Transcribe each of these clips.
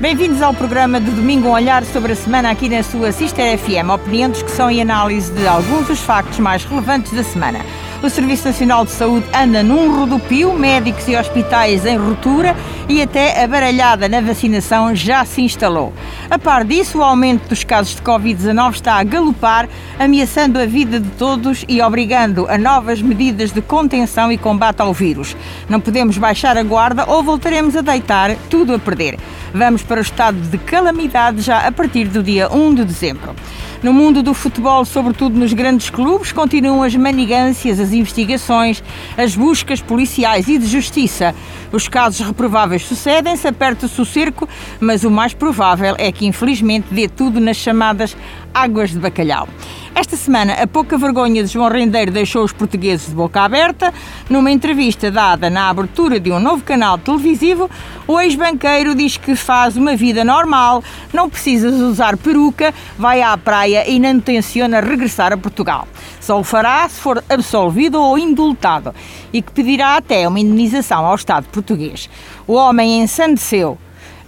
Bem-vindos ao programa de domingo um olhar sobre a semana aqui na sua Sister FM, opinião, discussão e análise de alguns dos factos mais relevantes da semana. O Serviço Nacional de Saúde anda num rodopio, médicos e hospitais em ruptura e até a baralhada na vacinação já se instalou. A par disso, o aumento dos casos de Covid-19 está a galopar, ameaçando a vida de todos e obrigando a novas medidas de contenção e combate ao vírus. Não podemos baixar a guarda ou voltaremos a deitar tudo a perder. Vamos para o estado de calamidade já a partir do dia 1 de dezembro. No mundo do futebol, sobretudo nos grandes clubes, continuam as manigâncias, as investigações, as buscas policiais e de justiça. Os casos reprováveis sucedem-se, aperta-se o cerco, mas o mais provável é que, infelizmente, dê tudo nas chamadas águas de bacalhau. Esta semana, a pouca vergonha de João Rendeiro deixou os portugueses de boca aberta. Numa entrevista dada na abertura de um novo canal televisivo, o ex-banqueiro diz que faz uma vida normal, não precisa usar peruca, vai à praia e não tenciona regressar a Portugal. Só o fará se for absolvido ou indultado e que pedirá até uma indenização ao Estado português. O homem ensandeceu.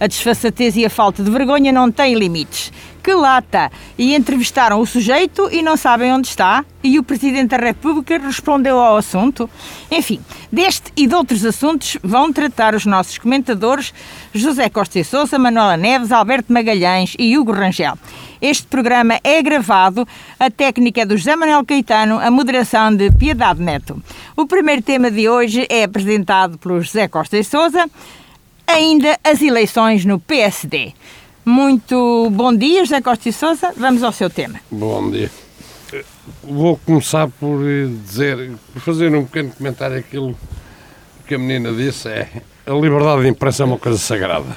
A desfaçatez e a falta de vergonha não têm limites que lata! E entrevistaram o sujeito e não sabem onde está. E o Presidente da República respondeu ao assunto. Enfim, deste e de outros assuntos vão tratar os nossos comentadores José Costa e Sousa, Manuela Neves, Alberto Magalhães e Hugo Rangel. Este programa é gravado, a técnica é do José Manuel Caetano, a moderação de Piedade Neto. O primeiro tema de hoje é apresentado pelo José Costa e Sousa, ainda as eleições no PSD. Muito bom dia, José Costa e Sousa. Vamos ao seu tema. Bom dia. Vou começar por dizer, por fazer um pequeno comentário aquilo que a menina disse é a liberdade de imprensa é uma coisa sagrada.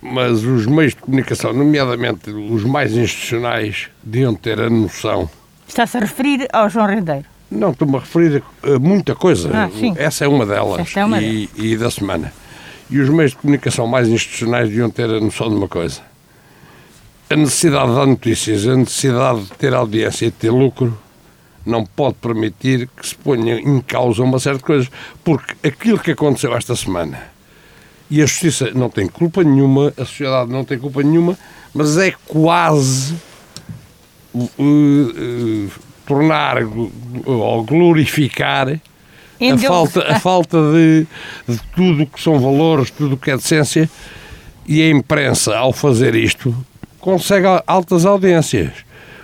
Mas os meios de comunicação, nomeadamente os mais institucionais, deviam ter a noção. Está-se a referir ao João Rendeiro? Não, estou-me a referir a muita coisa. Ah, sim. Essa é uma delas. Esta é uma e, e da semana. E os meios de comunicação mais institucionais deviam ter a noção de uma coisa. A necessidade de dar notícias, a necessidade de ter audiência e de ter lucro, não pode permitir que se ponha em causa uma de coisas. Porque aquilo que aconteceu esta semana, e a justiça não tem culpa nenhuma, a sociedade não tem culpa nenhuma, mas é quase uh, uh, tornar ou glorificar a falta, a falta de, de tudo que são valores, tudo que é decência, e a imprensa, ao fazer isto, consegue altas audiências.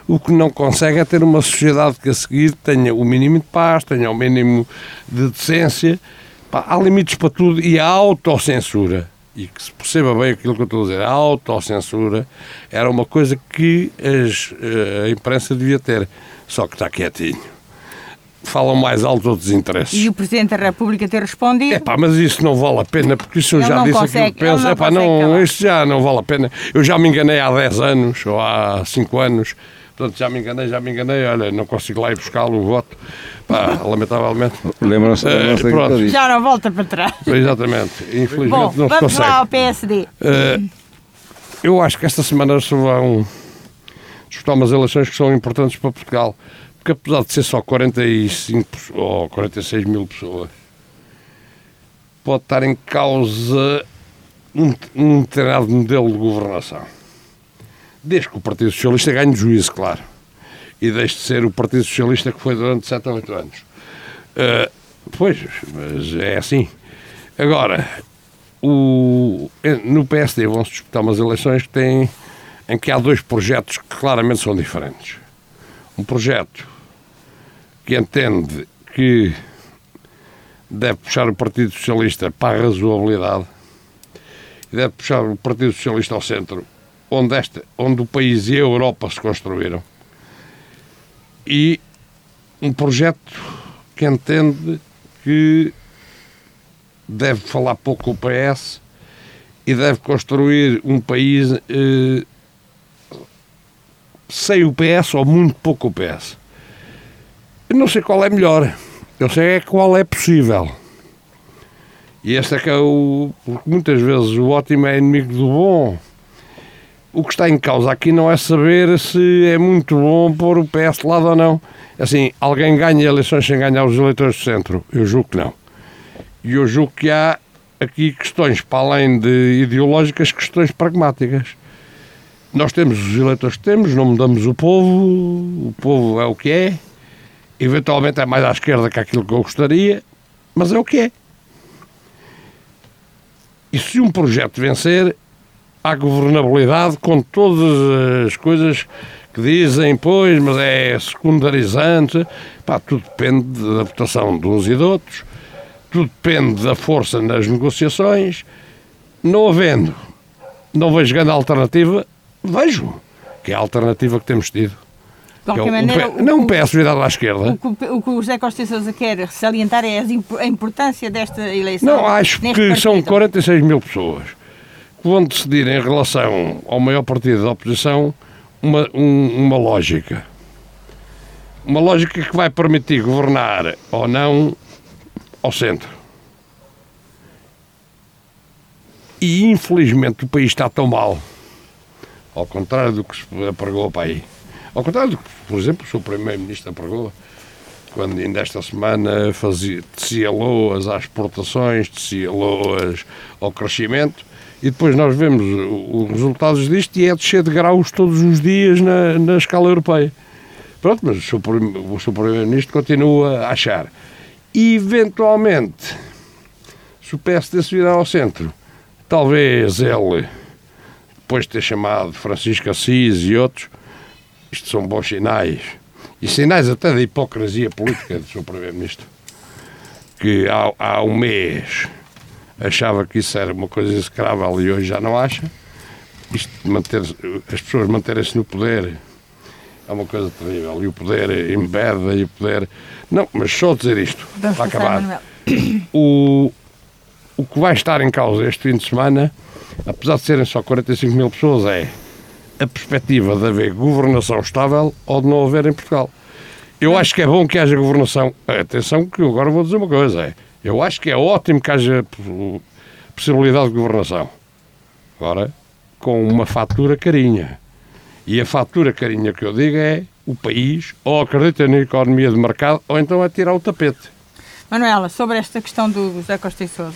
O que não consegue é ter uma sociedade que a seguir tenha o mínimo de paz, tenha o mínimo de decência. Pá, há limites para tudo e a autocensura, e que se perceba bem aquilo que eu estou a dizer, a autocensura era uma coisa que as, eh, a imprensa devia ter, só que está quietinho falam mais alto outros interesses. E o Presidente da República ter respondido? É pá, mas isso não vale a pena, porque isso eu já disse consegue, aquilo que penso. É pá, não, isso já não vale a pena. Eu já me enganei há 10 anos, ou há 5 anos, portanto já me enganei, já me enganei, olha, não consigo lá ir buscá-lo o voto. Pá, lamentavelmente. Lembram-se uh, Já não volta para trás. Exatamente. Infelizmente Bom, não se consegue. Vamos lá ao PSD. Uh, eh, eu acho que esta semana se vão disputar umas eleições que são importantes para Portugal porque apesar de ser só 45 ou 46 mil pessoas, pode estar em causa um, um determinado modelo de governação. Desde que o Partido Socialista ganhe juízo, claro. E deixe de ser o Partido Socialista que foi durante 7 ou 8 anos. Uh, pois, mas é assim. Agora, o, no PSD vão-se disputar umas eleições que têm, em que há dois projetos que claramente são diferentes um projeto que entende que deve puxar o Partido Socialista para a razoabilidade e deve puxar o Partido Socialista ao centro, onde, esta, onde o país e a Europa se construíram. E um projeto que entende que deve falar pouco o PS e deve construir um país eh, sem o PS ou muito pouco o PS. Eu não sei qual é melhor, eu sei é qual é possível. E este é que é o. Porque muitas vezes o ótimo é inimigo do bom. O que está em causa aqui não é saber se é muito bom pôr o PS de lado ou não. Assim, alguém ganha eleições sem ganhar os eleitores do centro? Eu julgo que não. E eu julgo que há aqui questões, para além de ideológicas, questões pragmáticas. Nós temos os eleitores que temos, não mudamos o povo, o povo é o que é, eventualmente é mais à esquerda que aquilo que eu gostaria, mas é o que é. E se um projeto vencer, há governabilidade com todas as coisas que dizem, pois, mas é secundarizante. Pá, tudo depende da votação de uns e de outros, tudo depende da força nas negociações. Não havendo, não vejo grande alternativa, vejo que é a alternativa que temos tido. Qualquer é maneira, o, não peço virado à esquerda. O que, o que o José Costa Sousa quer salientar é a importância desta eleição. Não, acho que partido. são 46 mil pessoas que vão decidir em relação ao maior partido da oposição uma, um, uma lógica. Uma lógica que vai permitir governar ou não ao centro. E infelizmente o país está tão mal, ao contrário do que se apregou para aí. Ao contrário do que, por exemplo, o seu Primeiro-Ministro apregou, quando ainda esta semana fazia, tecia loas às exportações, tecia loas ao crescimento, e depois nós vemos os resultados disto e é descer de graus todos os dias na, na escala europeia. Pronto, mas o seu, o Primeiro-Ministro continua a achar. Eventualmente, se o PSD se virar ao centro, talvez ele, depois de ter chamado Francisco Assis e outros, isto são bons sinais. E sinais até da hipocrisia política do seu Primeiro-Ministro. Que há, há um mês achava que isso era uma coisa execrável e hoje já não acha. Isto manter, as pessoas manterem-se no poder é uma coisa terrível. E o poder embeda e o poder. Não, mas só dizer isto, para acabar. O, o que vai estar em causa este fim de semana, apesar de serem só 45 mil pessoas, é a perspectiva de haver governação estável ou de não haver em Portugal. Eu acho que é bom que haja governação. Atenção, que agora vou dizer uma coisa: é eu acho que é ótimo que haja possibilidade de governação. Agora, com uma fatura carinha. E a fatura carinha que eu digo é o país ou acredita na economia de mercado ou então é tirar o tapete. Manuela, sobre esta questão do José Costa e Sousa.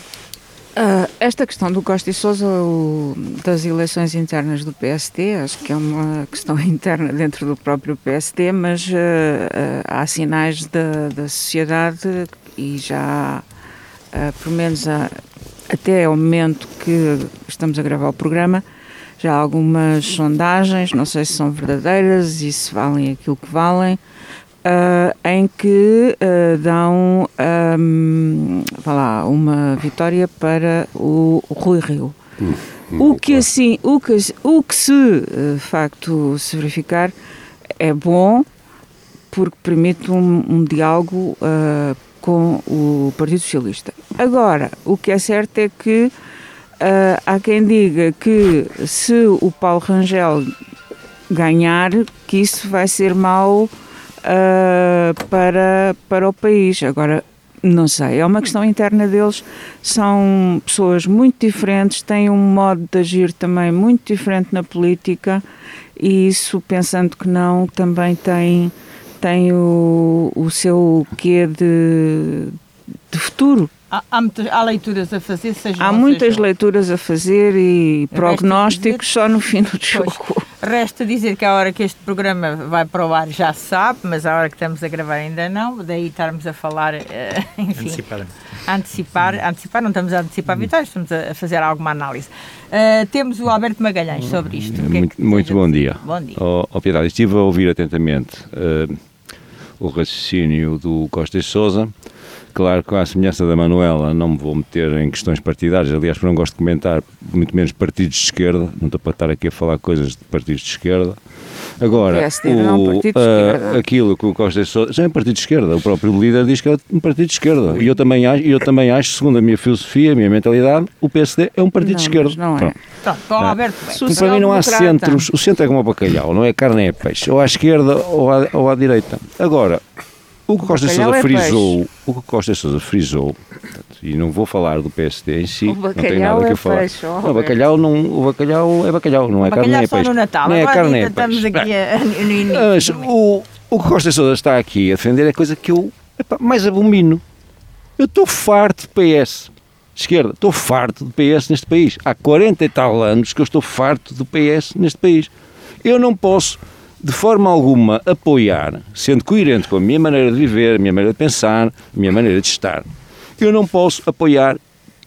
Uh, esta questão do Costa e Sousa, o, das eleições internas do PST, acho que é uma questão interna dentro do próprio PST, mas uh, uh, há sinais da, da sociedade e já pelo menos a, até ao momento que estamos a gravar o programa, já há algumas sondagens, não sei se são verdadeiras e se valem aquilo que valem, uh, em que uh, dão um, lá, uma vitória para o Rui Rio. Hum, o que assim, o que, o que se de facto se verificar é bom porque permite um, um diálogo uh, com o Partido Socialista. Agora, o que é certo é que uh, há quem diga que se o Paulo Rangel ganhar, que isso vai ser mau uh, para, para o país. Agora, não sei, é uma questão interna deles. São pessoas muito diferentes, têm um modo de agir também muito diferente na política e isso, pensando que não, também tem tem o, o seu quê de, de futuro. Há, há, muitas, há leituras a fazer, seja Há muitas seja... leituras a fazer e prognósticos dizer... só no fim do jogo. Pois, resta dizer que a hora que este programa vai para o ar já se sabe, mas a hora que estamos a gravar ainda não, daí estarmos a falar, eh, enfim. Antecipar. Antecipar, antecipar, não estamos a antecipar vitórias, estamos a fazer alguma análise. Uh, temos o Alberto Magalhães sobre isto. Muito, é muito bom dia. Bom dia. Oh, oh, Piedade, estive a ouvir atentamente uh, o raciocínio do Costa e Souza. Claro que, à semelhança da Manuela, não me vou meter em questões partidárias, aliás, não gosto de comentar, muito menos partidos de esquerda, não estou para estar aqui a falar coisas de partidos de esquerda. Agora, o, não, uh, aquilo que o Costa Sousa já é um partido de esquerda, o próprio líder diz que é um partido de esquerda. E eu também acho, eu também acho, segundo a minha filosofia, a minha mentalidade, o PSD é um partido não, de esquerda. Não é. Pronto, Paulo Alberto, para mim não há centros, o centro é como o bacalhau, não é carne é peixe, ou à esquerda ou à, ou à direita. Agora, o que Costa Sousa é frisou, o que Costa Sousa frisou, e não vou falar do PSD em si, não tem nada que é falar. Peixe, oh, o bacalhau não, o bacalhau é bacalhau, não é carne é peixe. no Natal, não é carne é estamos aqui a, no início. Mas o, o que Costa Sousa está aqui a defender é coisa que eu epá, mais abomino. Eu estou farto de PS. esquerda. Estou farto do PS neste país. Há 40 e tal anos que eu estou farto do PS neste país. Eu não posso, de forma alguma, apoiar, sendo coerente com a minha maneira de viver, a minha maneira de pensar, a minha maneira de estar, eu não posso apoiar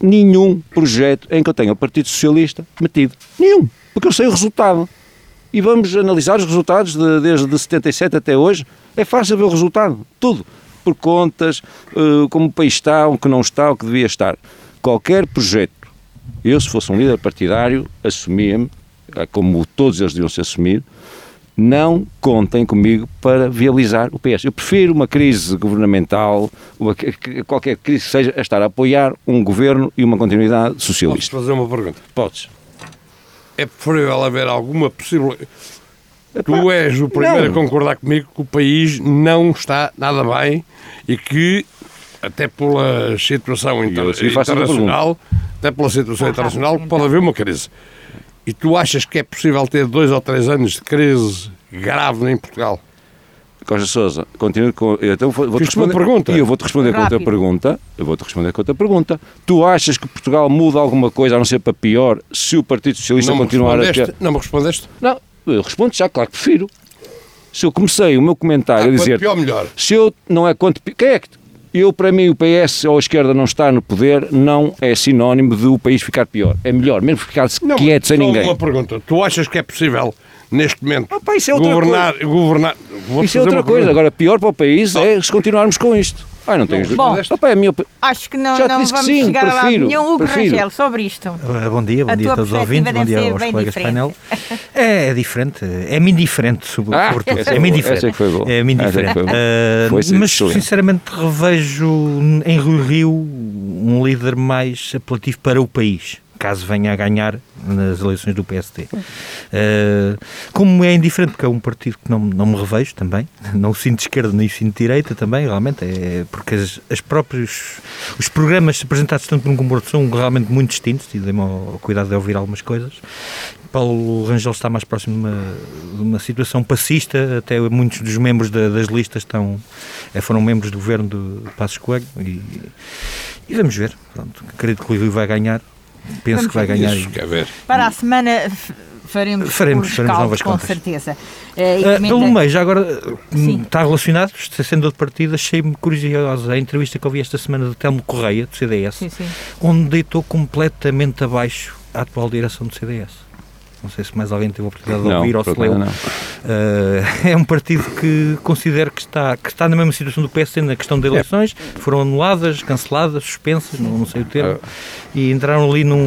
nenhum projeto em que eu tenha o Partido Socialista metido. Nenhum. Porque eu sei o resultado. E vamos analisar os resultados de, desde 77 até hoje. É fácil ver o resultado. Tudo. Por contas, uh, como o país está, o que não está, o que devia estar. Qualquer projeto, eu se fosse um líder partidário, assumia-me, eh, como todos eles deviam se assumir, não contem comigo para viabilizar o PS. Eu prefiro uma crise governamental, uma, qualquer crise que seja, a estar a apoiar um governo e uma continuidade socialista. Podes fazer uma pergunta? Podes. É preferível haver alguma possibilidade. Tu és o primeiro não. a concordar comigo que o país não está nada bem e que, até pela situação inter internacional, até pela situação internacional, pode haver uma crise. E tu achas que é possível ter dois ou três anos de crise grave em Portugal? Costa Sousa, continuo com. Então vou, vou responder. pergunta. E eu vou-te responder Rápido. com outra pergunta. Eu vou-te responder com outra pergunta. Tu achas que Portugal muda alguma coisa, a não ser para pior, se o Partido Socialista não continuar a ter. Não me respondeste? Não, eu respondo já, claro que prefiro. Se eu comecei o meu comentário ah, a dizer. pior, melhor. Se eu. Não é quanto. Quem é que. Eu, para mim, o PS ou a esquerda não está no poder não é sinónimo de o país ficar pior. É melhor, mesmo ficar não, quieto sem ninguém. uma pergunta. Tu achas que é possível, neste momento, ah, pá, isso é outra governar... Coisa. governar isso é outra coisa. Agora, pior para o país é se continuarmos com isto. Ah, não tenho Bom, Opa, é minha... acho que não, não vamos sim, chegar prefiro, a lado nenhum. Hugo Rangel, sobre isto. Uh, bom dia, bom dia a todos os ouvintes, bom dia aos colegas de painel. É, é diferente, é-me indiferente sobre ah, tudo. É-me indiferente. É, é-me indiferente. Uh, mas, sinceramente, revejo em Rio Rio um líder mais apelativo para o país caso venha a ganhar nas eleições do PSD. Uh, eh, como é indiferente, porque é um partido que não, não me revejo também, não o sinto de esquerda nem o sinto de direita também, realmente, é porque as, as próprios, os programas apresentados tanto por um como são realmente muito distintos, e dei-me ao cuidado de ouvir algumas coisas. Paulo Rangel está mais próximo de uma, de uma situação passista, até muitos dos membros da, das listas estão, eh, foram membros do governo de Passos Coelho, e, e vamos ver, Pronto, acredito que o Rui vai ganhar, penso Vamos que vai ganhar. Isso. Para a semana faremos, faremos, faremos novas com contas. certeza. Uh, pelo meio, já agora Sim. está relacionado, sendo outro partido, achei-me curiosa a entrevista que ouvi esta semana do Telmo Correia, do CDS, sim, sim. onde deitou completamente abaixo a atual direção do CDS. Não sei se mais alguém teve a oportunidade de ouvir ou se leu. Uh, é um partido que considero que está, que está na mesma situação do PSD na questão de eleições. É. Foram anuladas, canceladas, suspensas, não, não sei o termo. E entraram ali num,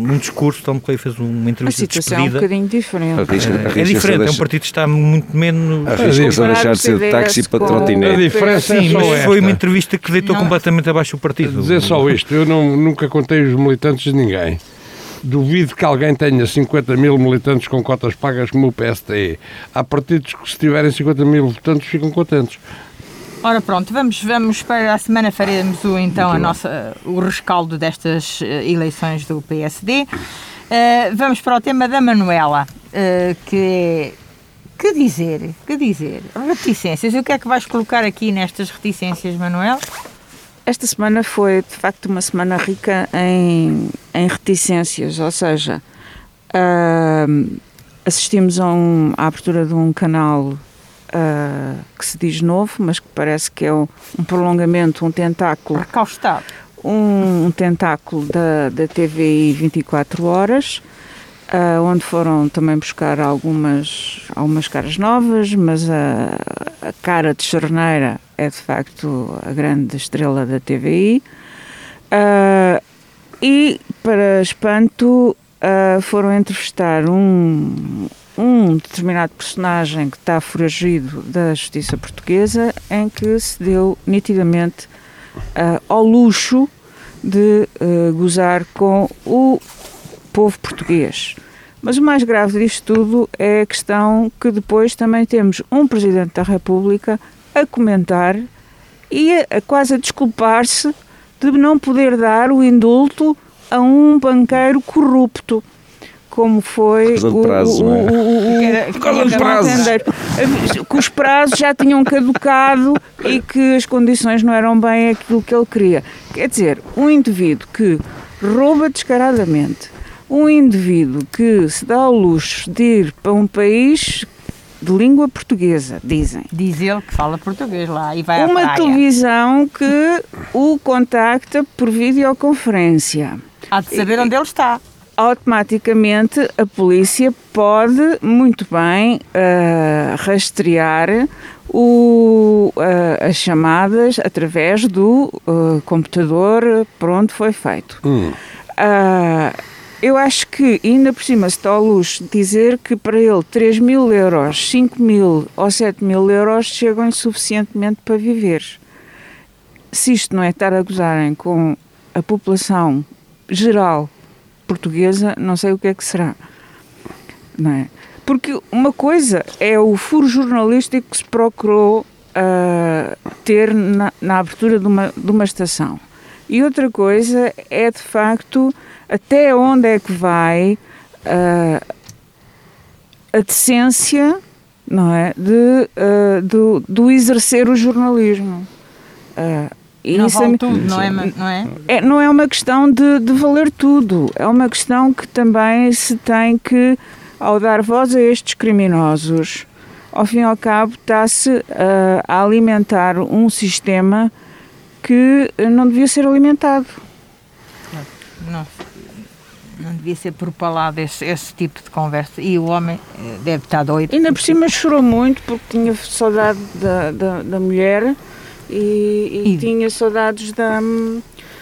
num discurso. Tom Clay fez uma entrevista de despedida. é um bocadinho diferente. Uh, é diferente, é um partido que está muito menos. Arrisca-se a deixar de ser de táxi para trotinete. A diferença Sim, é mas esta. foi uma entrevista que deitou não. completamente abaixo o partido. Dizer só isto, eu não, nunca contei os militantes de ninguém. Duvido que alguém tenha 50 mil militantes com cotas pagas como o PSTE. Há partidos que, se tiverem 50 mil votantes, ficam contentes. Ora pronto, vamos, vamos para a semana faremos o, então a nossa, o rescaldo destas uh, eleições do PSD. Uh, eh, vamos para o tema da Manuela, uh, que é que dizer, que dizer, reticências. E o que é que vais colocar aqui nestas reticências, Manuel? Esta semana foi de facto uma semana rica em, em reticências, ou seja, uh, assistimos a um, à abertura de um canal uh, que se diz novo, mas que parece que é um, um prolongamento, um tentáculo. Recaustado. Um, um tentáculo da, da TVI 24 horas. Uh, onde foram também buscar algumas, algumas caras novas, mas a, a cara de Charneira é de facto a grande estrela da TVI. Uh, e, para espanto, uh, foram entrevistar um, um determinado personagem que está foragido da justiça portuguesa, em que se deu nitidamente ao luxo de gozar com o povo português. Mas o mais grave disto tudo é a questão que depois também temos um Presidente da República a comentar e a, a quase a desculpar-se de não poder dar o indulto a um banqueiro corrupto. como foi o, prazo, é? que os prazos já tinham caducado e que as condições não eram bem aquilo que ele queria. Quer dizer, um indivíduo que rouba descaradamente, um indivíduo que se dá ao luxo de ir para um país de língua portuguesa, dizem. Diz ele que fala português lá e vai Uma televisão que o contacta por videoconferência. Há de saber onde ele está. Automaticamente a polícia pode muito bem uh, rastrear o, uh, as chamadas através do uh, computador por onde foi feito. Hum. Eu acho que, ainda por cima, se está ao luxo dizer que para ele 3 mil euros, 5 mil ou 7 mil euros chegam suficientemente para viver. Se isto não é estar a gozarem com a população geral portuguesa, não sei o que é que será. Não é? Porque uma coisa é o furo jornalístico que se procurou uh, ter na, na abertura de uma, de uma estação. E outra coisa é, de facto, até onde é que vai uh, a decência não é, de, uh, do, do exercer o jornalismo. Uh, não isso vale é, tudo, não é, não é? é? Não é uma questão de, de valer tudo, é uma questão que também se tem que, ao dar voz a estes criminosos, ao fim e ao cabo está-se uh, a alimentar um sistema que não devia ser alimentado. Não não devia ser propalado esse, esse tipo de conversa. E o homem eh, deve estar doido. Ainda por cima chorou muito porque tinha saudade da, da, da mulher e, e, e, tinha saudades da.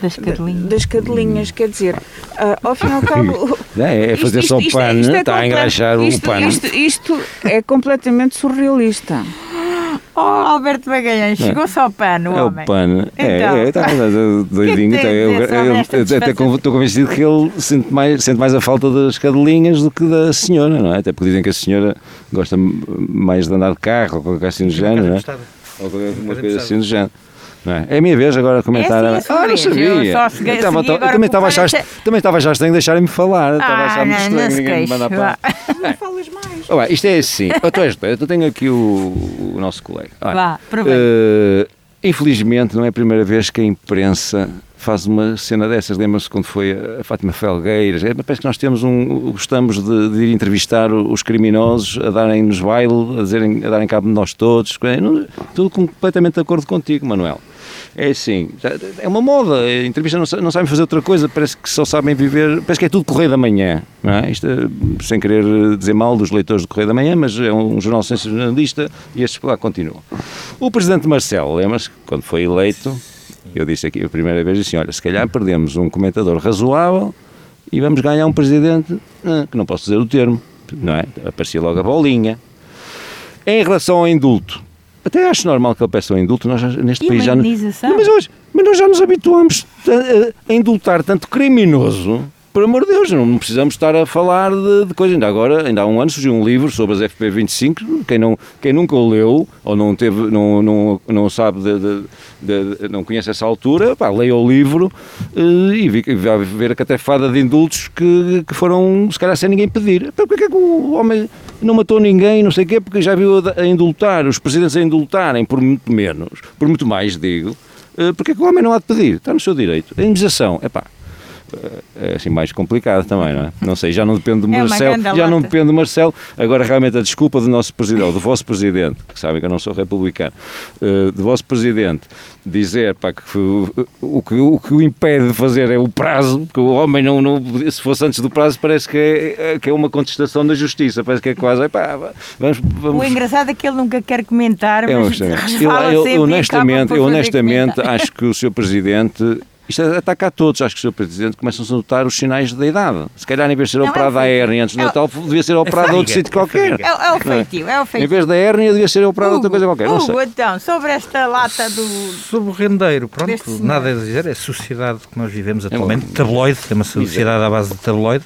Das cadelinhas. Das cadelinhas, quer dizer, uh, ao fim e ao cabo. É, é fazer isto, só isto, pano, isto é, está a engraxar o pano. Isto, é completamente surrealista. Oh, Alberto Magalhães, chegou-se ao pano, o é homem. o pano. É, então, é, está doidinho. Que é eu, eu, eu até estou convencido que ele sente mais, sente mais a falta das cadelinhas do que da senhora, não é? Até porque dizem que a senhora gosta mais de andar de carro ou qualquer assim do género, não é? Ou qualquer coisa assim do género. É? é? a minha vez agora a comentar. É assim, ah, não sabia. Eu segui, eu segui também, estava a achar, também estava a achar estranho deixarem-me falar. Ah, estava a achar muito estranho ninguém me mandar para. Não falas mais. Olha, isto é assim. Oh, tu és, eu tenho aqui o, o nosso colega. Olha, Vá, uh, Infelizmente não é a primeira vez que a imprensa faz uma cena dessas. Lembra-se quando foi a Fátima Felgueiras? É, parece que nós temos um. gostamos de, de ir entrevistar os criminosos, a darem-nos baile, a, dizerem, a darem cabo de nós todos. Tudo completamente de acordo contigo, Manuel é assim, é uma moda, a entrevista não, não sabem fazer outra coisa, parece que só sabem viver, parece que é tudo Correio da Manhã, não é? Isto, é, sem querer dizer mal dos leitores do Correio da Manhã, mas é um jornal sensacionalista e estes lá continuam. O presidente Marcelo, lembras quando foi eleito, eu disse aqui a primeira vez, assim, olha, se calhar perdemos um comentador razoável e vamos ganhar um presidente, ah, que não posso dizer o termo, não é? Aparecia logo a bolinha. Em relação ao indulto, até acho normal que ele peça um indulto, nós neste e país já. Não, mas, hoje, mas nós já nos habituamos a, a indultar tanto criminoso por amor de Deus, não precisamos estar a falar de, de. Ainda agora, ainda há um ano surgiu um livro sobre as FP25, quem, não, quem nunca o leu ou não, teve, não, não, não sabe, de, de, não conhece essa altura, pá, leia o livro uh, e vai ver a catefada de indultos que, que foram, se calhar, sem ninguém pedir. Porque é que o homem não matou ninguém, não sei o quê, porque já viu a, indultar, os presidentes a indultarem por muito menos, por muito mais, digo, uh, porque é que o homem não há de pedir? Está no seu direito. A indemnização, é pá é assim mais complicado também, não é? Não sei, já não depende do é Marcelo, já não depende do Marcelo. Agora realmente a desculpa do nosso presidente, do vosso presidente, que sabem que eu não sou republicano, uh, do vosso presidente dizer pá, que o, que o que o impede de fazer é o prazo, que o homem não, não se fosse antes do prazo parece que é, que é uma contestação da justiça, parece que é quase, pá, vamos, vamos... O engraçado é que ele nunca quer comentar, é mas eu, eu, eu honestamente, eu honestamente acho que o seu presidente isto ataca a todos. Acho que o Sr. Presidente começa a notar os sinais da idade. Se calhar, em vez de ser operado é a hérnia antes do é Natal, devia ser operado a outro sítio qualquer. É, é o feitio, é o feitio. Em vez da hérnia, devia ser operado outra coisa qualquer. Não sei. então, sobre esta lata do. Sobre o rendeiro, pronto, nada a dizer. É a sociedade que nós vivemos atualmente. É tabloide, tem uma sociedade à base de tabloide.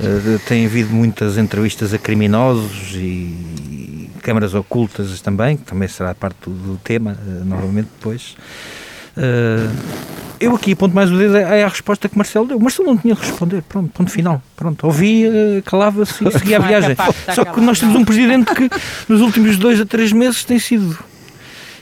Uh, tem havido muitas entrevistas a criminosos e câmaras ocultas também, que também será parte do, tema, uh, novamente depois. Uh, eu aqui aponto mais o dedo é a resposta que Marcelo deu. Marcelo não tinha de responder, pronto, ponto final. Pronto, ouvia, calava-se e seguia a viagem. Só que nós temos um presidente que nos últimos dois a três meses tem sido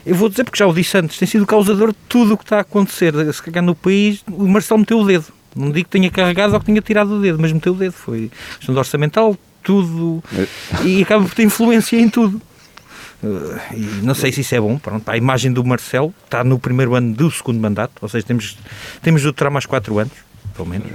eu vou dizer porque já o disse antes, tem sido o causador de tudo o que está a acontecer. Se cagar no país, o Marcelo meteu o dedo. Não digo que tenha carregado ou que tenha tirado o dedo, mas meteu o dedo. Foi questão de orçamental, tudo. E acaba por ter influência em tudo. Uh, e não sei se isso é bom. Pronto, a imagem do Marcelo está no primeiro ano do segundo mandato, ou seja, temos, temos de durar mais quatro anos, pelo menos.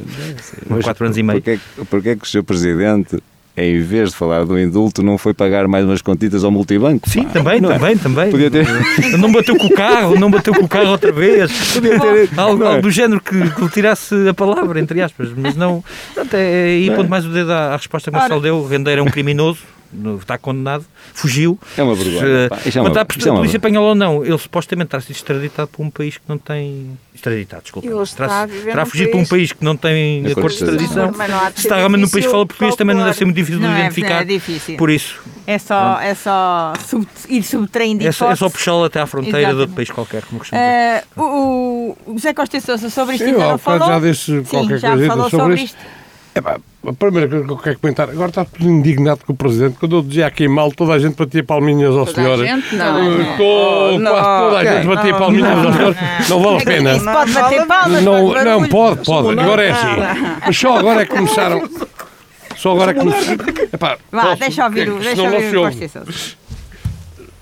quatro anos e meio. Porquê, porquê que o Sr. Presidente em vez de falar do indulto, não foi pagar mais umas contitas ao multibanco. Sim, também, não é? também, é? também. Podia ter... Não bateu com o carro, não bateu com o carro outra vez. Podia ter... Algo, algo do género que, que tirasse a palavra, entre aspas, mas não. Portanto, é, aí ponto mais o dedo à, à resposta que o Marcelo deu. O Rendeiro é um criminoso está condenado, fugiu. É uma vergonha. Uh, é uma, a polícia espanhola ou não, ele supostamente está a ser extraditado para um país que não tem. Extraditado, desculpa. Ele está terá, a fugir para um país que não tem acordo de extradição. Se está realmente num país que fala português, também não deve ser muito difícil de é, identificar. É difícil. Por isso. É só, é só sub, ir subtraindo é só, é só puxá-lo até à fronteira Exatamente. de outro país qualquer, como costuma dizer. Uh, o, o José Costa Sousa sobre isto Sim, ainda não falou? já disse qualquer Sim, já falou sobre isto. É pá, a primeira coisa que eu quero comentar, agora está tudo indignado com o Presidente. Quando eu dizia aqui mal, toda a gente batia palminhas ao senhor. Toda a gente? Não. Tô, não. Quase toda a gente batia não, palminhas não, ao senhor. Não, vale a pena. Isso pode bater palmas, não, não, pode, pode. Agora é assim. Mas só agora é que começaram. Só agora é que começaram. Epá, Vá, deixa ouvir o, deixa ouvir o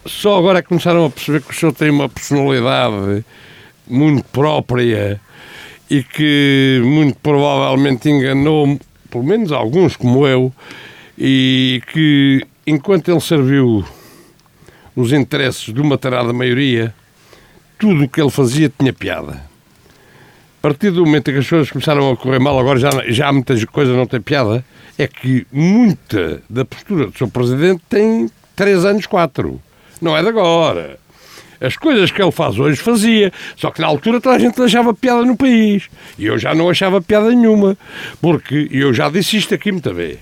Só agora é que começaram a perceber que o senhor tem uma personalidade muito própria e que muito provavelmente enganou, pelo menos alguns como eu, e que enquanto ele serviu os interesses de uma tarada maioria, tudo o que ele fazia tinha piada. A partir do momento em que as coisas começaram a correr mal, agora já, já muitas coisas não têm piada, é que muita da postura do seu presidente tem três anos, quatro. Não é de agora. As coisas que ele faz hoje fazia, só que na altura toda a gente achava piada no país. E eu já não achava piada nenhuma, porque eu já disse isto aqui muita vez.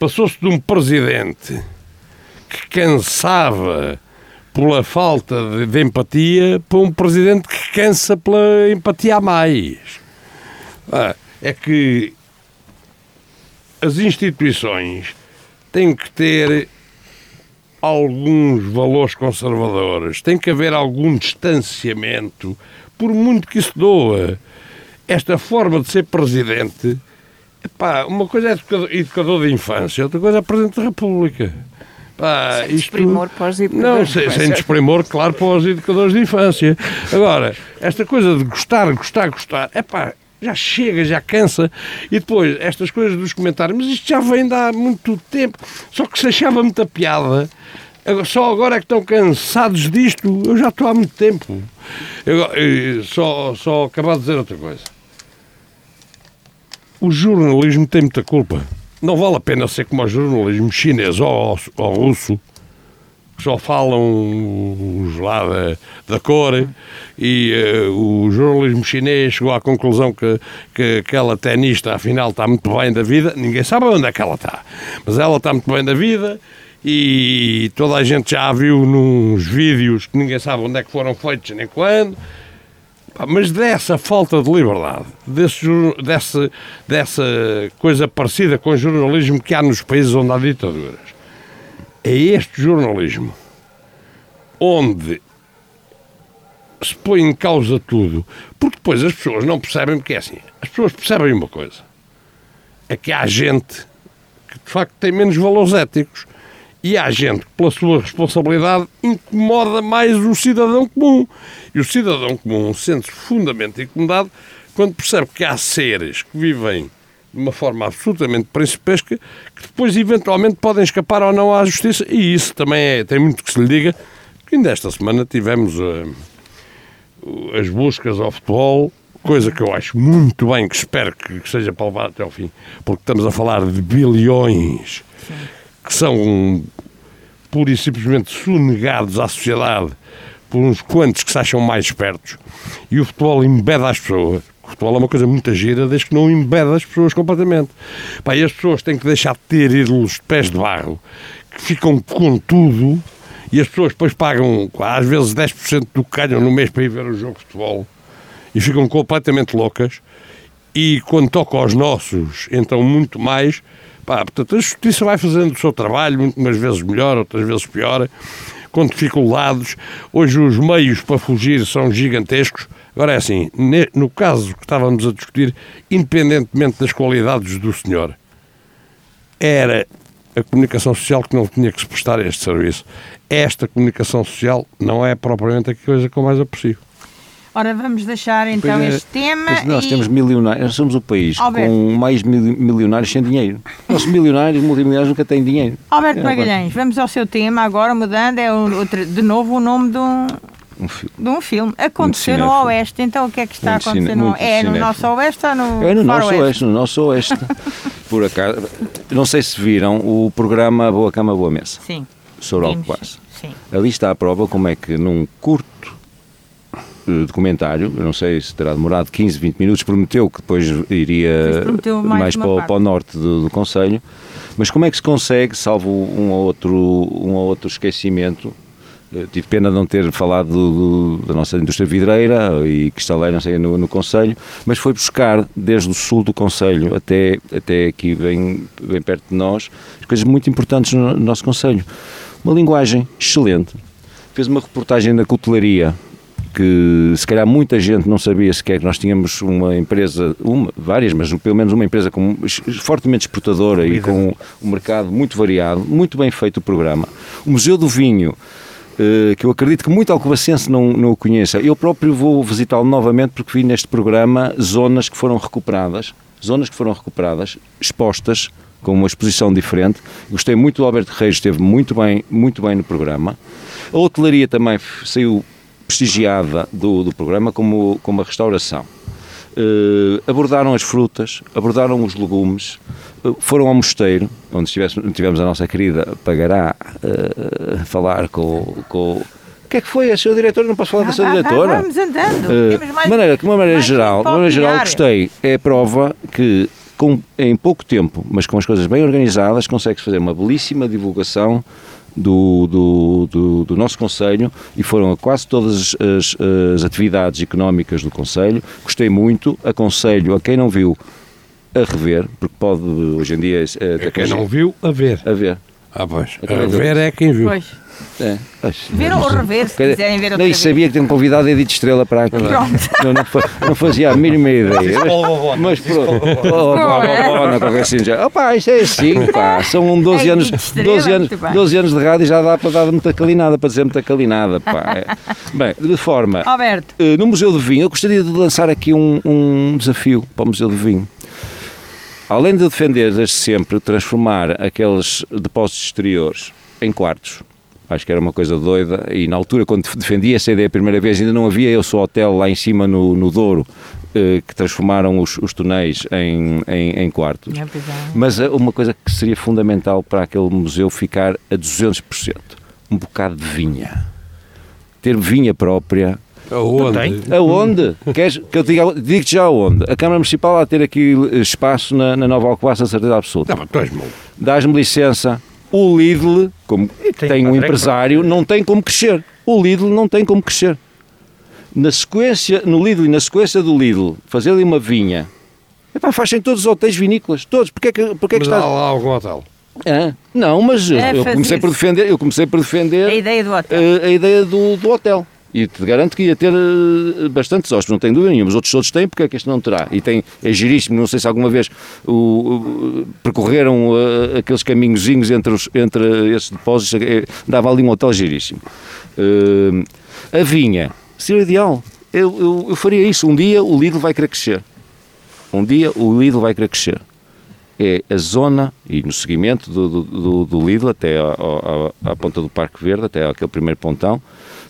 Passou-se de um presidente que cansava pela falta de, de, empatia para um presidente que cansa pela empatia a mais. Ah, é que as instituições têm que ter alguns valores conservadores, tem que haver algum distanciamento, por muito que isso doa. Esta forma de ser presidente, epá, uma coisa é educador, educador de infância, outra coisa é presidente da República. Pá, sem isto, desprimor para os educadores. Não, sem, sem desprimor, claro, para os educadores de infância. Agora, esta coisa de gostar, gostar, gostar, é pá, já chega, já cansa. E depois, estas coisas dos comentários, mas isto já vem de há muito tempo. Só que se achava muita piada. Só agora é que estão cansados disto. Eu já estou há muito tempo. Eu, só, só acabar de dizer outra coisa. O jornalismo tem muita culpa. Não vale a pena ser como o jornalismo chinês ou, ou russo só falam os lá da, da cor e uh, o jornalismo chinês chegou à conclusão que, que aquela tenista afinal está muito bem da vida, ninguém sabe onde é que ela está, mas ela está muito bem da vida e toda a gente já a viu nos vídeos que ninguém sabe onde é que foram feitos nem quando, mas dessa falta de liberdade, desse, dessa, dessa coisa parecida com o jornalismo que há nos países onde há ditaduras, é este jornalismo onde se põe em causa tudo, porque depois as pessoas não percebem, porque é assim, as pessoas percebem uma coisa, é que há gente que de facto tem menos valores éticos e há gente que, pela sua responsabilidade, incomoda mais o cidadão comum. E o cidadão comum sente-se fundamentalmente incomodado quando percebe que há seres que vivem de uma forma absolutamente principesca, que depois eventualmente podem escapar ou não à justiça, e isso também é, tem muito que se lhe diga, que ainda esta semana tivemos uh, as buscas ao futebol, coisa que eu acho muito bem, que espero que, seja para levar até ao fim, porque estamos a falar de bilhões que são pura e simplesmente sonegados à sociedade por uns quantos que se acham mais espertos, e o futebol embeda as pessoas o futebol é uma coisa muito gira, desde que não embeda as pessoas completamente. Pá, e as pessoas têm que deixar de ter ídolos de pés de barro, que ficam com tudo, e as pessoas depois pagam às vezes 10% do que ganham no mês para ir ver o jogo de futebol. e ficam completamente loucas. E quando toca aos nossos, então muito mais. Pá, portanto, a justiça vai fazendo o seu trabalho, muitas vezes melhor, outras vezes pior, com dificuldades. Hoje os meios para fugir são gigantescos. Agora é assim, no caso que estávamos a discutir, independentemente das qualidades do senhor, era a comunicação social que não tinha que se prestar a este serviço. Esta comunicação social não é propriamente a coisa que eu mais aprecio. Ora, vamos deixar então é, este tema. Nós e... temos milionários, nós somos o país Alberto. com mais milionários sem dinheiro. Os milionários, multimilionários nunca têm dinheiro. Alberto é, Magalhães, vamos ao seu tema agora, mudando, é outro, de novo o nome de um, um de um filme. Aconteceu no Oeste, então o que é que está muito a acontecer no É no nosso Oeste ou no É no nosso oeste? oeste, no nosso Oeste. Por acaso, não sei se viram o programa Boa Cama, Boa Mesa. Sim. Sobre Alcobaça. Sim. Ali está a prova como é que num curto eh, documentário, eu não sei se terá demorado 15, 20 minutos, prometeu que depois iria mais, mais para, para, o norte do, do Conselho, mas como é que se consegue, salvo um ou outro, um ou outro esquecimento, eh, tive pena de não ter falado do, do, da nossa indústria vidreira e cristaleira, sei, no, no Conselho, mas foi buscar desde o sul do Conselho até, até aqui bem, bem perto de nós, coisas muito importantes no, no nosso Conselho. Uma linguagem excelente. Fez uma reportagem na cutelaria que se calhar muita gente não sabia sequer que nós tínhamos uma empresa, uma, várias, mas pelo menos uma empresa com, fortemente exportadora e com um mercado muito variado, muito bem feito o programa. O Museu do Vinho, que eu acredito que muito alcobacense não, não o conheça. Eu próprio vou visitá-lo novamente porque vi neste programa zonas que foram recuperadas, zonas que foram recuperadas, expostas, com uma exposição diferente. Gostei muito do Alberto Reis, esteve muito bem, muito bem no programa. A hotelaria também saiu prestigiada do, do programa como, como a restauração. Uh, abordaram as frutas, abordaram os legumes, uh, foram ao mosteiro, onde tivemos, a nossa querida Pagará uh, falar com, com o que é que foi? A sua diretora? Não posso falar ah, da sua diretora? Vamos andando. Uh, mais, maneira, de uma maneira geral, de uma maneira geral, gostei. É prova que com, em pouco tempo, mas com as coisas bem organizadas, consegue-se fazer uma belíssima divulgação do, do, do, do, nosso Conselho e foram a quase todas as, as atividades económicas do Conselho. Gostei muito, aconselho a quem não viu a rever, porque pode hoje em dia. É, quem não viu, a ver. A ver. Ah, pois. A ver é quem viu. Pois. É. Ver ou rever, se quiserem ver outra Nem sabia que tinha um convidado Edith Estrela para aqui. Pronto. Não, não, não fazia a mínima ideia. Mas pronto. qualquer assim já. Opa, isto é assim, pá. São 12 anos, 12 anos, 12 anos de rádio e já dá para dar muita calinada, para dizer muita calinada, pá. É. Bem, de forma. Alberto. Eh, no Museu do Vinho, eu gostaria de lançar aqui um, um desafio para o Museu do Vinho. Além de defender desde sempre transformar aqueles depósitos exteriores em quartos, Acho que era uma coisa doida e na altura quando defendi essa ideia a primeira vez ainda não havia eu sou hotel lá em cima no, no Douro eh, que transformaram os, os túneis em, em, em quartos. É, é. Mas eh, uma coisa que seria fundamental para aquele museu ficar a 200%, um bocado de vinha. Ter vinha própria, Aonde? Aonde? Queres que eu diga, digo-te já aonde? A Câmara Municipal a ter aqui espaço na, na Nova Alcobaça, certeza absoluta. Não, mas Dás-me licença, o Lidl, como tem, tem um empresário, não tem como crescer. O Lidl não tem como crescer. Na sequência, no Lidl e na sequência do Lidl, fazer ali uma vinha, epá, fazem todos os hotéis vinícolas, todos. Porquê que, porquê mas que está... há lá algum hotel? É, não, mas é eu comecei por defender, eu comecei por defender a ideia do hotel. A, a ideia do, do hotel. E te garanto que ia ter uh, bastantes hóspedes, não tenho dúvida nenhuma. Os outros todos têm, porque é que este não terá? E tem, é giríssimo, não sei se alguma vez o, o, percorreram uh, aqueles caminhozinhos entre, os, entre esses depósitos, é, dava ali um hotel giríssimo. Uh, a vinha, seria ideal. Eu, eu, eu, faria isso. Um dia o Lidl vai querer crescer. Um dia o Lidl vai querer crescer. É a zona, e no seguimento do, do, do Lidl até à, à, à ponta do Parque Verde, até aquele primeiro pontão,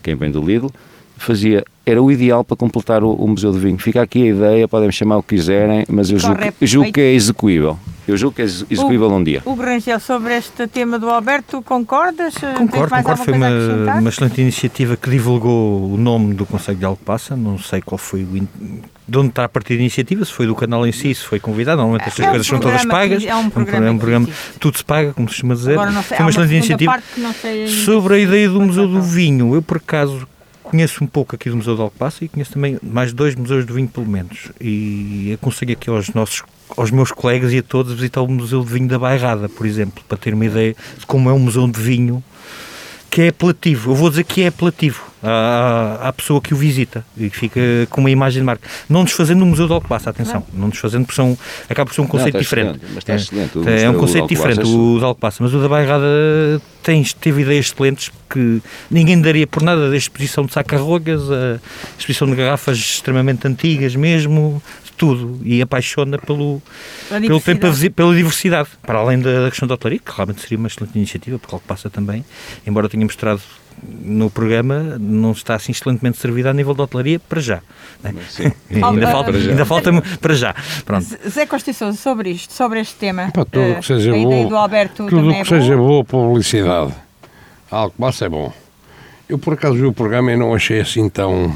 quem vem do Lidl, fazia, era o ideal para completar o, o Museu do Vinho. Fica aqui a ideia, podem chamar o que quiserem, mas eu julgo, julgo que é execuível. Eu julgo que é execuível o, um dia. O Rangel, sobre este tema do Alberto, concordas? Concordo, concordo. Foi uma, uma excelente iniciativa que divulgou o nome do Conselho de Alcobaça. Não sei qual foi o. De onde está a partir da iniciativa, se foi do canal em si, se foi convidado, normalmente estas é coisas um são todas pagas. É um programa, é um programa tudo se paga, como se costuma dizer. Agora, sei, foi uma excelente iniciativa. Sobre a ideia do Museu do Vinho, eu por acaso conheço um pouco aqui do Museu de Alcobaça e conheço também mais dois museus do vinho, pelo menos. E aconselho aqui aos nossos aos meus colegas e a todos visitar o Museu de Vinho da Bairrada, por exemplo, para ter uma ideia de como é um museu de vinho que é apelativo. Eu vou dizer que é apelativo à, à pessoa que o visita e que fica com uma imagem de marca. Não desfazendo o Museu de Alcobaça, atenção. Não, não desfazendo, porque são, acaba por ser um conceito não, diferente. Mas está excelente. É, é um conceito diferente, o de Alcobaça. Mas o da Bairrada tem, teve ideias excelentes que ninguém daria por nada da exposição de sacarrogas, a exposição de garrafas extremamente antigas mesmo, tudo e apaixona pelo, pelo tempo, pela diversidade, para além da, questão da hotelaria, que realmente seria uma excelente iniciativa, porque algo passa também, embora tenha mostrado no programa, não está assim excelentemente servida a nível de hotelaria para já. Né? ainda, falta, para já. ainda falta para já. Pronto. Zé Costa Sousa, sobre isto, sobre este tema, para tudo uh, que seja a bom, do Alberto tudo que é seja boa publicidade, algo passa é bom. Eu por acaso vi o programa e não achei assim tão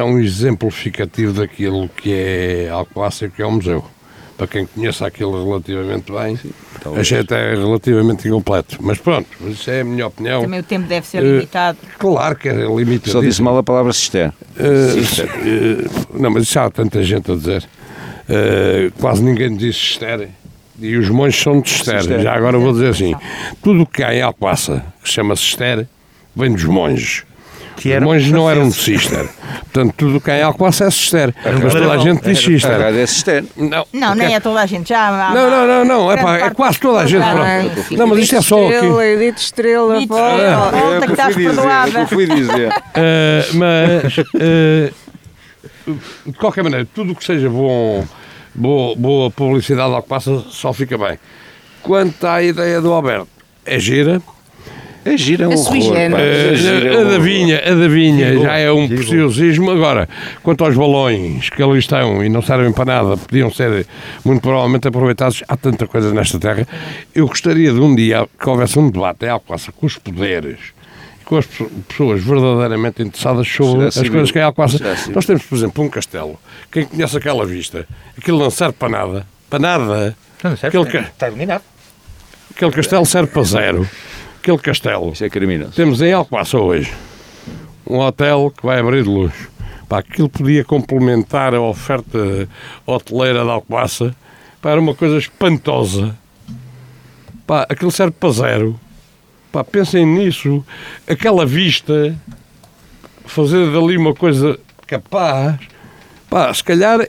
tão exemplificativo daquilo que é e que é o museu. Para quem conhece aquilo relativamente bem, Sim, achei até relativamente incompleto. Mas pronto, isso é a minha opinião. Também o tempo deve ser limitado. Uh, claro que é limitado. Só disse mal a palavra cister. Uh, uh, não, mas já há tanta gente a dizer. quase ninguém diz cister. E os monges são de cister. Já agora vou dizer assim: tudo o que há em Alcobaça, que se chama cister, vem dos monges que monges não eram de Cister. Portanto, tudo quem é Alcobaça é Cister. Mas toda a gente diz Cister. É Cister. Não, não, nem é toda a gente. Já não, não, não, não. É, pá, é quase toda a gente. Pronto. Não, mas isto é só aqui. Edith Estrela, volta que estás perdoada. fui dizer. Eh, mas, eh, de qualquer maneira, tudo o que seja bom, boa, boa publicidade ao que passa só fica bem. Quanto à ideia do Alberto, é gira, a gira é um horror. A, a, a, da vinha, a da vinha já é um preciosismo. Agora, quanto aos balões que ali estão e não servem para nada, podiam ser muito provavelmente aproveitados. Há tanta coisa nesta terra. Eu gostaria de um dia que houvesse um debate em Alcoaça com os poderes com as pessoas verdadeiramente interessadas sobre as coisas que é Alcoaça. Nós temos, por exemplo, um castelo. Quem conhece aquela vista, aquilo não serve para nada. Para nada. Não serve, Aquele, está iluminado. Aquele castelo serve para zero aquele castelo. Isso é criminoso. Temos em Alcobaça hoje um hotel que vai abrir de luz. Pá, aquilo podia complementar a oferta hoteleira de Alcobaça. Pá, era uma coisa espantosa. Pá, aquilo serve para zero. Pá, pensem nisso. Aquela vista, fazer dali uma coisa capaz. Pá, se calhar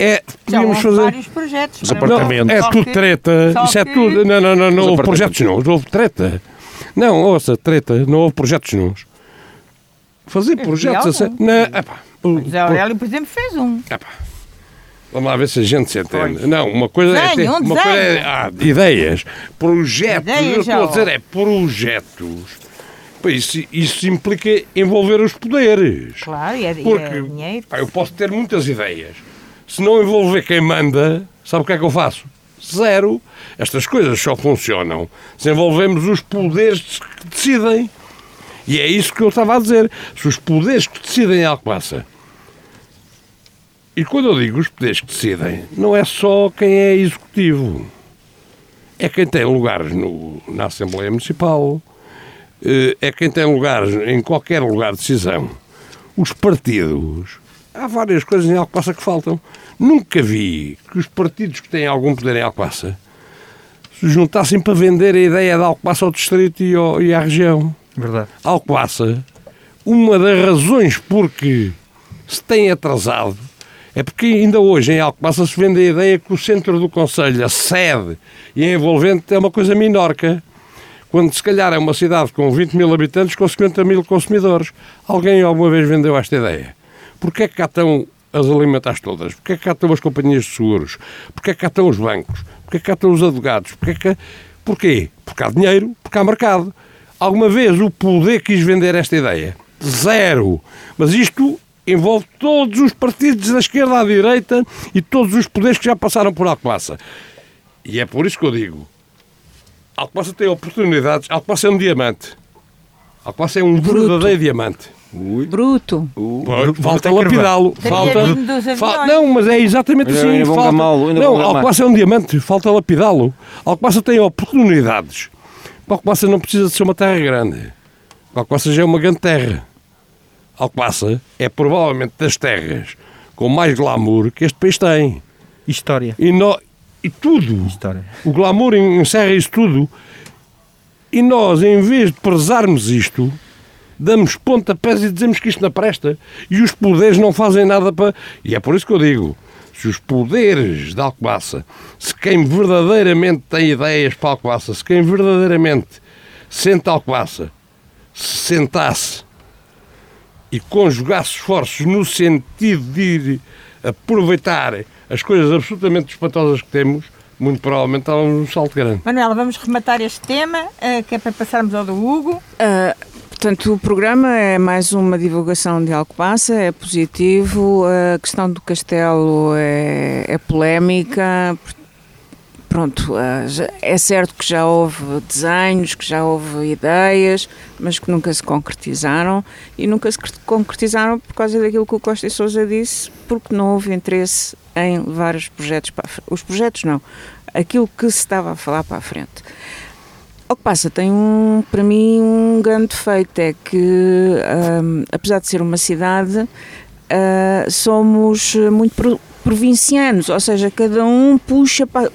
é, podíamos fazer. vários projetos. Os apartamentos. Não, é tudo treta. Isso é tudo. Não, não, não, não houve projetos não. Houve treta. Não, ouça, treta. Não houve projetos não. Fazer projetos. A não, epá, o José Aurélio, por exemplo, fez um. Epá. Vamos lá ver se a gente se entende. Pois. Não, uma coisa é desenho, é. Ter, um uma coisa é ah, ideias. Projetos. Ideias, eu estou a dizer é projetos. Isso, isso implica envolver os poderes. Claro, e é, Porque, e é dinheiro. Pá, eu posso ter muitas ideias se não envolver quem manda, sabe o que é que eu faço? Zero. Estas coisas só funcionam se envolvemos os poderes que decidem. E é isso que eu estava a dizer. Se os poderes que decidem algo passa. E quando eu digo os poderes que decidem, não é só quem é executivo. É quem tem lugares no, na Assembleia Municipal, eh, é quem tem lugares em qualquer lugar de decisão. Os partidos há várias coisas em Alcobaça que faltam. Nunca vi que os partidos que têm algum poder em Alcobaça se juntassem para vender a ideia de Alcobaça ao distrito e, ao, e à região. Verdade. Alcobaça, uma das razões porque se tem atrasado é porque ainda hoje em Alcobaça se vende a ideia que o centro do Conselho, a sede e a envolvente é uma coisa minorca. Quando se calhar é uma cidade com 20 mil habitantes com 50 mil consumidores. Alguém alguma vez vendeu esta ideia? Porquê é que cá estão as alimentares todas? Porquê é que cá estão as companhias de seguros? Porquê é que cá estão os bancos? Porquê é que cá estão os advogados? Porquê? É que... Porquê? Porque há dinheiro, porque há mercado. Alguma vez o poder quis vender esta ideia? Zero. Mas isto envolve todos os partidos da esquerda à direita e todos os poderes que já passaram por Alcobaça. E é por isso que eu digo, Alcobaça tem oportunidades, Alcobaça é um diamante. Alcobaça é um Bruto. verdadeiro diamante. Ui. Bruto. Uh, falta lapidá-lo. Falta, fa não, mas é exatamente assim. Ainda falta, não, não Alcobaça é um diamante, falta lapidá-lo. Alcobaça tem oportunidades. Alcobaça não precisa de ser uma terra grande. Alcobaça já é uma grande terra. Alcobaça é provavelmente das terras com mais glamour que este país tem. História. E, no, e tudo. História. O glamour encerra isso tudo. E nós, em vez de prezarmos isto, damos pontapés e dizemos que isto não presta. E os poderes não fazem nada para. E é por isso que eu digo: se os poderes da Alcobaça, se quem verdadeiramente tem ideias para a Alcobaça, se quem verdadeiramente sente a Alcobaça, se sentasse e conjugasse esforços no sentido de aproveitar as coisas absolutamente espantosas que temos, muito provavelmente estávamos um salto grande. Manuela, vamos rematar este tema, uh, que é para passarmos ao do Hugo. Uh, portanto, o programa é mais uma divulgação de Alcobaça, é positivo, a questão do castelo é, é polémica, pronto, eh, é certo que já houve desenhos, que já houve ideias, mas que nunca se concretizaram e nunca se concretizaram por causa daquilo que o Costa e Sousa disse, porque não houve interesse em levar os projetos para a frente. Os projetos não, aquilo que se estava a falar para a frente. O que passa tem um, para mim um grande defeito, é que um, apesar de ser uma cidade, uh, somos muito provincianos, ou seja, cada um puxa para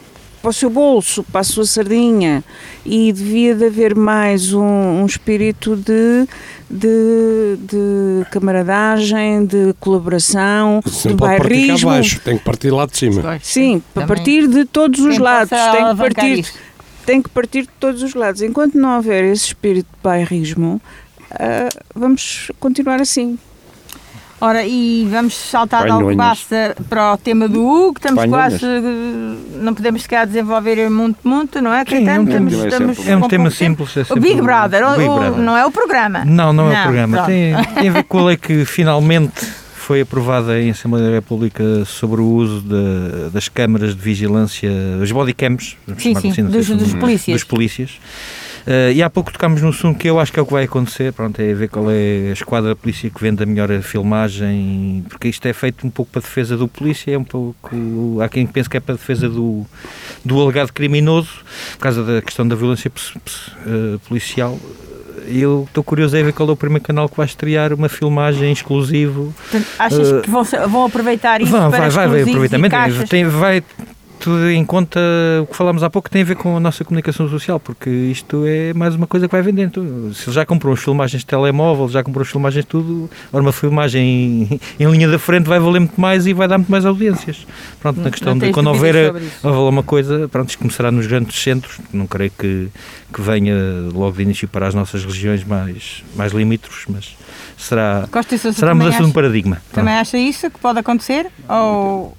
para o seu bolso, para a sua sardinha e devia de haver mais um, um espírito de, de, de, camaradagem, de colaboração, Você de bairrismo. Baixo, tem que partir lá de cima. Sim, para partir de todos os lados. Tem que partir, tem que partir de todos os lados. Enquanto não houver esse espírito de bairrismo, uh, vamos continuar assim. Ora, e vamos saltar ao que basta para o tema do Hugo, estamos Panhonhas. quase, não podemos sequer desenvolver muito, muito, não é? Sim, é, um estamos, tema, estamos é um tema simples. É o Big Brother, o Big o, Brother. não é o programa. Não, não, não é o programa. Tem, tem, a ver com a lei que finalmente foi aprovada em Assembleia da República sobre o uso de, das câmaras de vigilância, as bodycams, sim, sim, assim, dos, dos, polícias. dos polícias Uh, e há pouco tocámos num assunto que eu acho que é o que vai acontecer, pronto, é ver qual é a esquadra da polícia que vende a melhor filmagem, porque isto é feito um pouco para defesa do polícia, é um pouco, há quem pense que é para defesa do, do alegado criminoso, por causa da questão da violência uh, policial, eu estou curioso a ver qual é o primeiro canal que vai estrear uma filmagem exclusivo. Portanto, achas uh, que vão, vão aproveitar isso vão, para vai, vai, aproveitamento. Tem, vai tudo em conta o que falámos há pouco tem a ver com a nossa comunicação social, porque isto é mais uma coisa que vai vender. Se ele já comprou as filmagens de telemóvel, já comprou as filmagens de tudo, uma filmagem em, linha da frente vai valer muito mais e vai dar muito mais audiências. Pronto, na questão de quando houver, houver uma coisa, pronto, isto começará nos grandes centros, não creio que, que venha logo de início para as nossas regiões mais, mais limítrofes, mas será, será mudança de um paradigma. Também acha isso que pode acontecer? Ou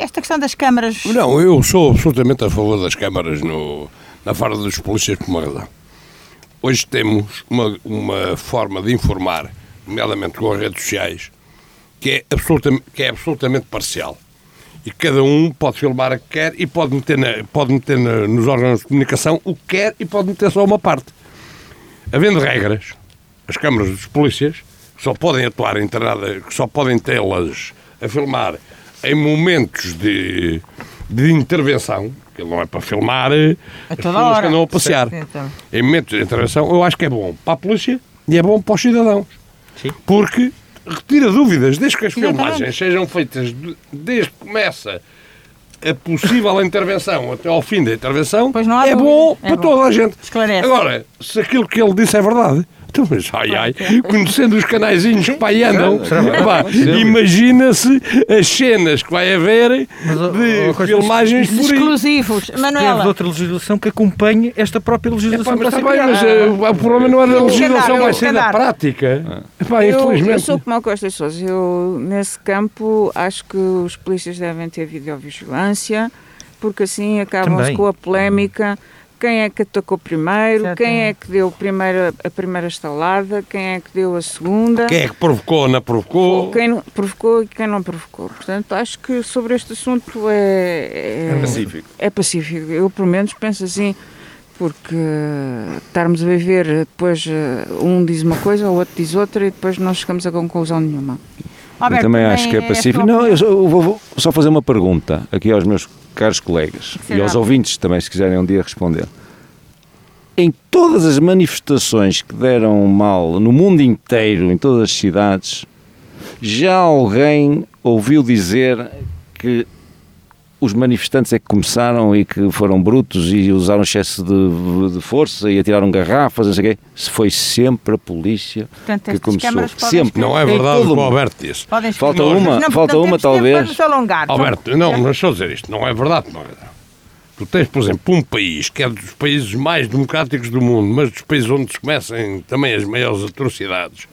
esta questão das câmaras. Não, eu sou absolutamente a favor das câmaras no, na farda dos polícias por uma razão. Hoje temos uma, uma forma de informar, nomeadamente com as redes sociais, que é, absolutamente, que é absolutamente parcial. E cada um pode filmar a que quer e pode meter, na, pode meter na, nos órgãos de comunicação o que quer e pode meter só uma parte. Havendo regras, as câmaras dos polícias só podem atuar internadas, que só podem tê-las a filmar em momentos de, de intervenção, que não é para filmar a as pessoas hora. que andam a passear, então. em momentos de intervenção, eu acho que é bom para a polícia e é bom para os cidadãos. Sim. Porque retira dúvidas, desde que as Exatamente. filmagens sejam feitas desde que começa a possível intervenção até ao fim da intervenção, é bom é para bom. toda a gente. Esclarece. Agora, se aquilo que ele disse é verdade, então, mas ai ai, conhecendo os canaizinhos que pai andam, imagina-se as cenas que vai haver de filmagens exclusivos. Manuela. outra legislação que acompanhe esta própria legislação. mas, está bem, mas uh, o problema não é da legislação, vai ser da prática. Epá, eu, eu sou como o Costa Sousa. Eu, nesse campo, acho que os polícias devem ter videovigilância, porque assim acabam-se com a polémica quem é que atacou primeiro, quem é que deu primeiro, a primeira estalada, quem é que deu a segunda. Quem é que provocou ou não provocou. Quem provocou e quem não provocou. Portanto, acho que sobre este assunto é, é, é pacífico. É pacífico. Eu, pelo menos, penso assim, porque estarmos a viver depois eh, um diz uma coisa, o outro diz outra e depois não chegamos a conclusão nenhuma. Alberto, eu também acho que é, é pacífico. Não, eu, só, eu vou só fazer uma pergunta aqui aos meus caros colegas e aos ouvintes também, se quiserem um dia responder. em todas as manifestações que deram mal no mundo inteiro, em todas as cidades, já alguém ouviu dizer que os manifestantes é que começaram e que foram brutos e usaram excesso de, de força e atiraram garrafas, não sei o quê. Foi sempre a polícia Portanto, que começou. Sempre. Não é verdade o que o Alberto disse. Falta uma, não, falta uma talvez. Alberto, não, mas deixa eu dizer isto. Não é verdade, não é Tu tens, por exemplo, um país que é dos países mais democráticos do mundo, mas dos países onde se começam também as maiores atrocidades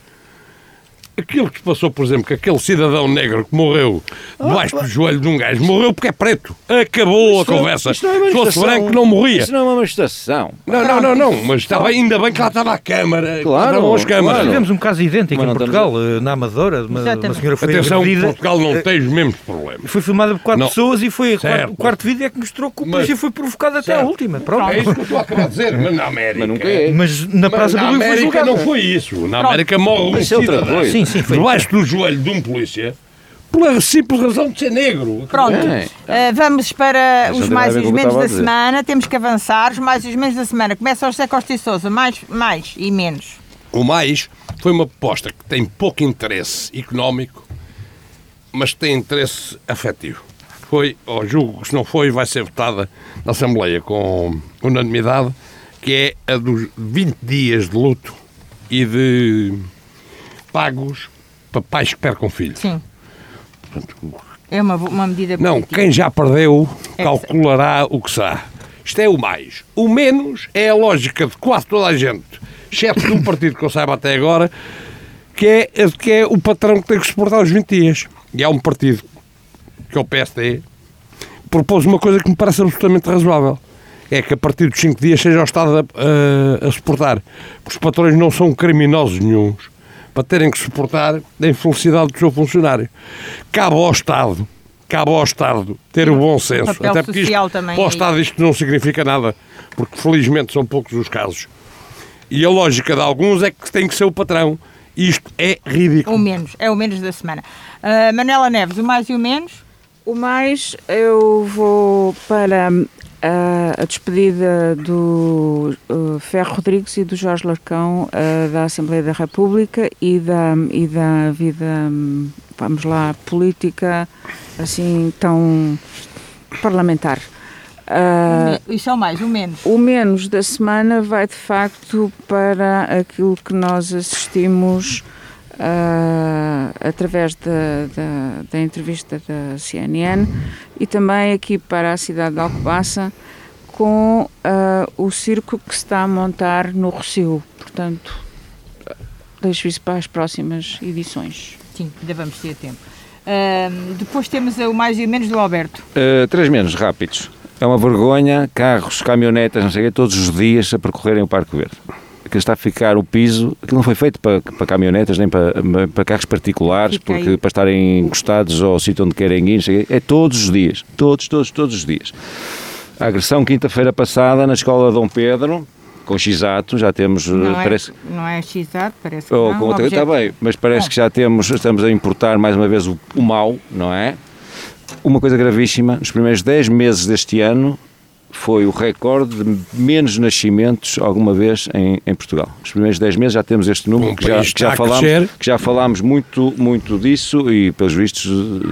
aquilo que se passou, por exemplo, que aquele cidadão negro que morreu debaixo do joelho de um gajo morreu porque é preto. Acabou a conversa. Se fosse branco, não morria. Isso não é uma manifestação. Não, não, não, não. Mas estava, ainda bem que lá estava a Câmara. Claro. As câmaras. Claro. Tivemos um caso idêntico em Portugal, estamos... Eh, na Amadora. Uma, uma senhora foi Atenção, agredida. Portugal não tem os mesmos problemas. Foi filmada por quatro não. pessoas e foi o quarto vídeo é que mostrou que o polícia foi provocado até a última. Pronto. É isso que eu estou a acabar de dizer. Mas na América. Mas nunca é. Mas na Praça do Rio foi julgado. não foi isso. Na América morre um cidadão. Sim, sim, foi. Debaixo do joelho de um polícia pela simples razão de ser negro. Pronto, é. uh, vamos para os mais e os menos da semana. Temos que avançar. Os mais e os menos da semana. Começa ao José Costa e Sousa. Mais, mais e menos. O mais foi uma proposta que tem pouco interesse económico, mas tem interesse afetivo. Foi, ou julgo que se não foi, vai ser votada na Assembleia com unanimidade, que é a dos 20 dias de luto e de pagos para pais que percam filhos. Sim. Portanto, é uma, uma medida Não, quem já perdeu é calculará o que será. Isto é o mais. O menos é a lógica de quase toda a gente, exceto de um partido que eu saiba até agora, que é, que é o patrão que tem que suportar os 20 dias. E há um partido, que é o PSD, propôs uma coisa que me parece absolutamente razoável. É que a partir dos 5 dias seja o Estado a, a, a suportar. Porque os patrões não são criminosos nenhums para terem que suportar a infelicidade do seu funcionário. Cabe ao Estado, cabe ao Estado ter o bom senso. Até porque isto, também para o Estado isto não significa nada, porque felizmente são poucos os casos. E a lógica de alguns é que tem que ser o patrão. Isto é ridículo. O menos, é o menos da semana. Uh, Manela Neves, o mais e o menos? O mais eu vou para a, a despedida do uh, Ferro Rodrigues e do Jorge Larcão uh, da Assembleia da República e da, e da vida, um, vamos lá, política assim tão parlamentar. Uh, Isso é o mais, o menos. O menos da semana vai de facto para aquilo que nós assistimos uh, através da, da, da, entrevista da CNN e também aqui para a cidade de Alcobaça com uh, o circo que se está a montar no Rocio. Portanto, deixo isso para as próximas edições. Sim, ainda vamos ter tempo. Uh, depois temos o mais e o menos do Alberto. Uh, três menos rápidos. É uma vergonha, carros, caminhonetas, não sei o quê, todos os dias a percorrerem o Parque Verde que está a ficar o piso, aquilo não foi feito para, para caminhonetas nem para, para carros particulares, porque para estarem encostados ao sítio onde querem ir, é todos os dias, todos, todos, todos os dias. A agressão quinta-feira passada na escola Dom Pedro, com X-Ato, já temos. Não é- parece, é, não é X-Ato, parece que oh, não. Com, está bem, mas parece que já temos, estamos a importar mais uma vez o, o mal, não é? Uma coisa gravíssima, nos primeiros 10 meses deste ano, foi o recorde de menos nascimentos alguma vez em, em Portugal. Nos primeiros 10 meses já temos este número, que já, que já, falámos, que já falámos muito, muito disso e, pelos vistos,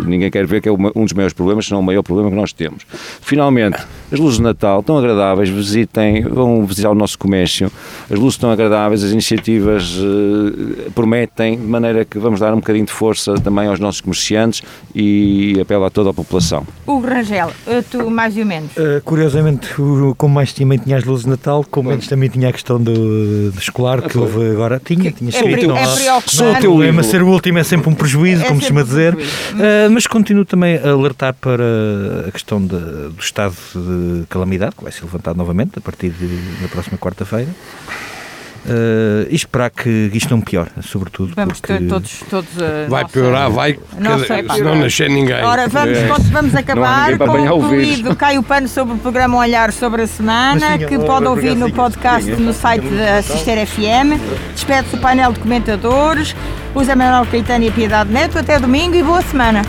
ninguém quer ver que é um dos maiores problemas, se não o maior problema que nós temos. Finalmente, as luzes de Natal estão agradáveis, visitem, vão visitar o nosso comércio, as luzes estão agradáveis, as iniciativas uh, prometem, de maneira que vamos dar um bocadinho de força também aos nossos comerciantes e apelo a toda a população. O Rangel, tu mais ou menos? Uh, curiosamente, como mais também tinha as luzes de Natal, como menos também tinha a questão do, do escolar que houve agora. Tinha, tinha é escrito. É, é Só o teu problema ser o último é sempre um prejuízo, é como se chama dizer. Uh, mas continuo também a alertar para a questão de, do estado de calamidade, que vai ser levantado novamente a partir da próxima quarta-feira. Uh, e esperar que isto não piore, sobretudo. Vamos porque... todos, todos uh, Vai piorar, vai, nossa, cada, se não nascer ninguém. Ora, vamos, é. vamos acabar concluído Cai o Pano sobre o programa Olhar sobre a Semana, que pode ouvir no podcast no site da Sister FM. Despede-se o painel de comentadores, o Zé Manuel Caetano e a Piedade Neto. Até domingo e boa semana.